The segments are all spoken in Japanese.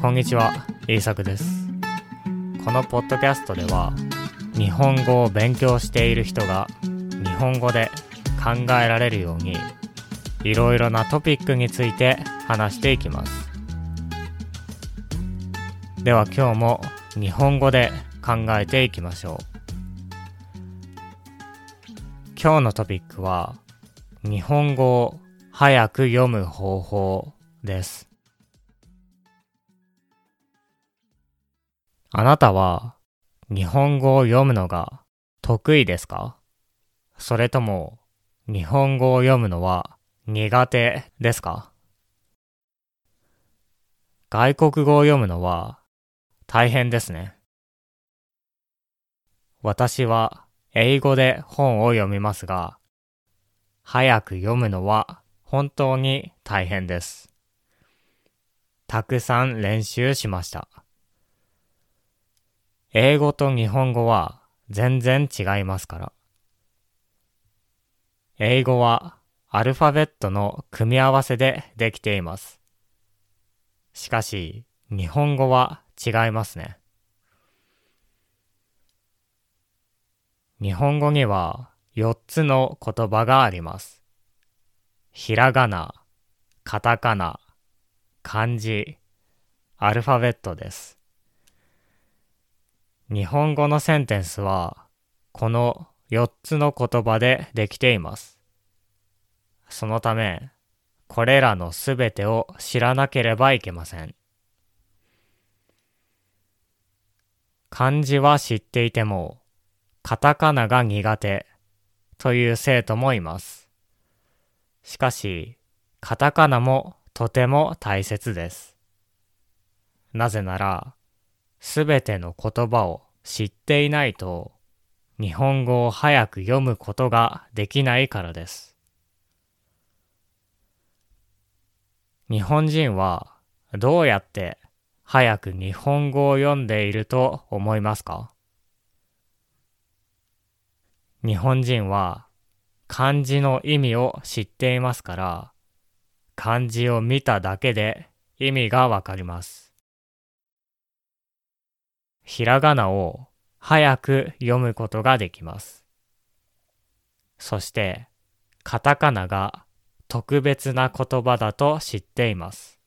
こんにちは、イーサクです。このポッドキャストでは、日本語を勉強している人が日本語で考えられるように、いろいろなトピックについて話していきます。では今日も日本語で考えていきましょう。今日のトピックは、日本語を早く読む方法です。あなたは日本語を読むのが得意ですか？それとも日本語を読むのは苦手ですか？外国語を読むのは大変ですね。私は英語で本を読みますが、早く読むのは本当に大変です。たくさん練習しました。英語と日本語は全然違いますから。英語はアルファベットの組み合わせでできています。しかし、日本語は違いますね。日本語には4つの言葉があります。ひらがな、カタカナ、漢字、アルファベットです。日本語のセンテンスはこの4つの言葉でできています。そのため、これらのすべてを知らなければいけません。漢字は知っていても、カタカナが苦手という生徒もいます。しかし、カタカナもとても大切です。なぜなら、すべての言葉を知っていないと、日本語を早く読むことができないからです。日本人はどうやって早く日本語を読んでいると思いますか？日本人は漢字の意味を知っていますから、漢字を見ただけで意味がわかります。ひらがなを早く読むことができます。そして、カタカナが特別な言葉だと知っています。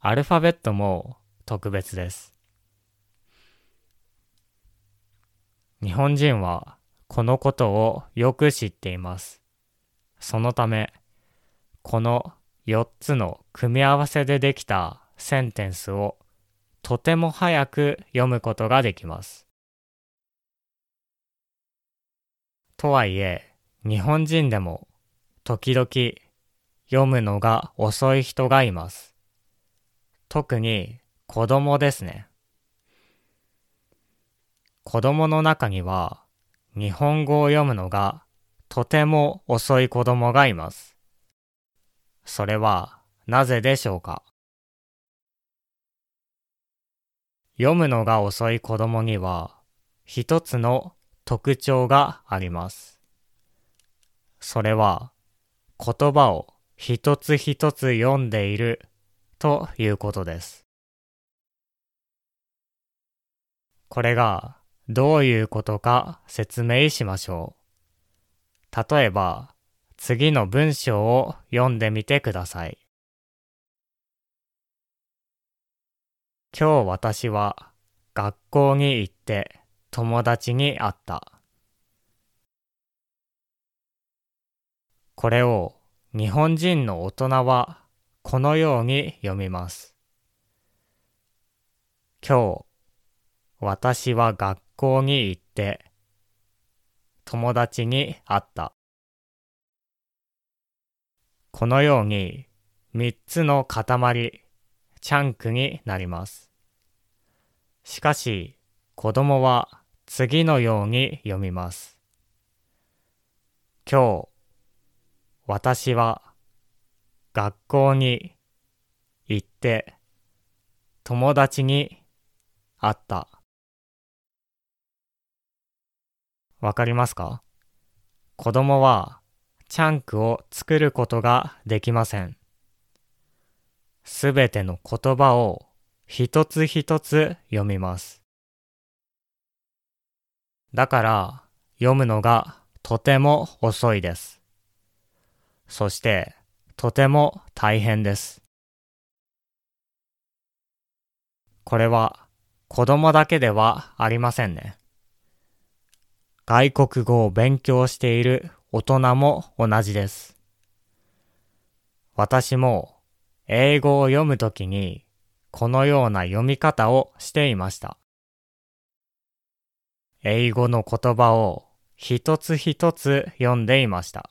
アルファベットも特別です。日本人はこのことをよく知っています。そのため、この4つの組み合わせでできたセンテンスをとても早く読むことができます。とはいえ、日本人でも時々読むのが遅い人がいます。特に子供ですね。子供の中には日本語を読むのがとても遅い子供がいます。それはなぜでしょうか？読むのが遅い子供には一つの特徴があります。それは言葉を一つ一つ読んでいるということです。これがどういうことか説明しましょう。例えば、次の文章を読んでみてください。今日私は学校に行って友達に会った。これを日本人の大人はこのように読みます。今日、私は学校に行って友達に会った。このように三つの塊、チャンクになります。しかし、子供は次のように読みます。今日、私は学校に行って友達に会った。わかりますか？子供はチャンクを作ることができません。すべての言葉を一つ一つ読みます。だから読むのがとても遅いです。そしてとても大変です。これは子供だけではありませんね。外国語を勉強している大人も同じです。私も英語を読むときにこのような読み方をしていました。英語の言葉を一つ一つ読んでいました。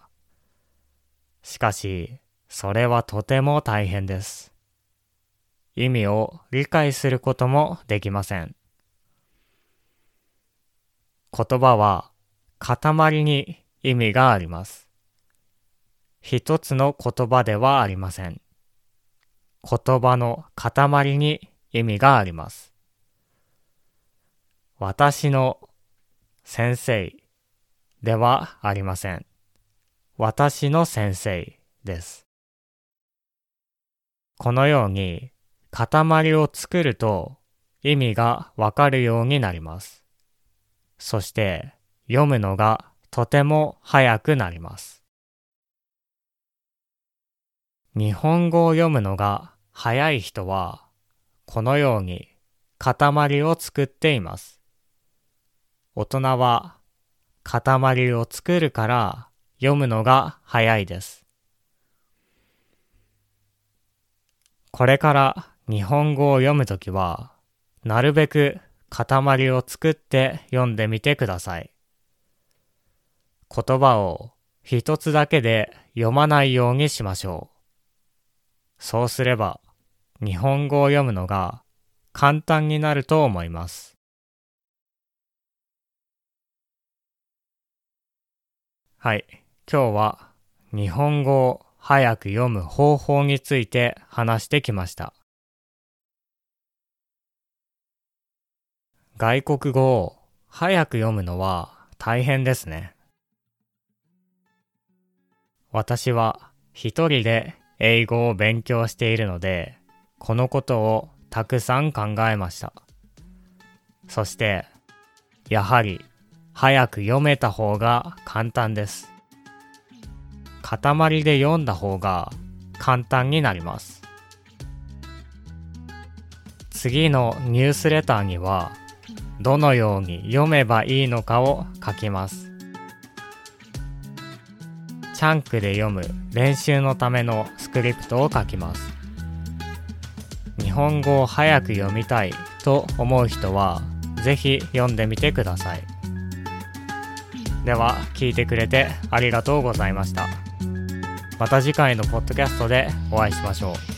しかし、それはとても大変です。意味を理解することもできません。言葉は塊に意味があります。一つの言葉ではありません。言葉の塊に意味があります。私の先生ではありません。私の先生です。このように塊を作ると意味がわかるようになります。そして読むのがとても早くなります。日本語を読むのが早い人はこのように塊を作っています。大人は塊を作るから読むのが早いです。これから日本語を読むときは、なるべく塊を作って読んでみてください。言葉を一つだけで読まないようにしましょう。そうすれば、日本語を読むのが簡単になると思います。はい。今日は日本語を早く読む方法について話してきました。外国語を早く読むのは大変ですね。私は一人で英語を勉強しているので、このことをたくさん考えました。そして、やはり早く読めた方が簡単です。塊で読んだ方が簡単になります。次のニュースレターにはどのように読めばいいのかを書きます。チャンクで読む練習のためのスクリプトを書きます。日本語を早く読みたいと思う人はぜひ読んでみてください。では聞いてくれてありがとうございました。また次回のポッドキャストでお会いしましょう。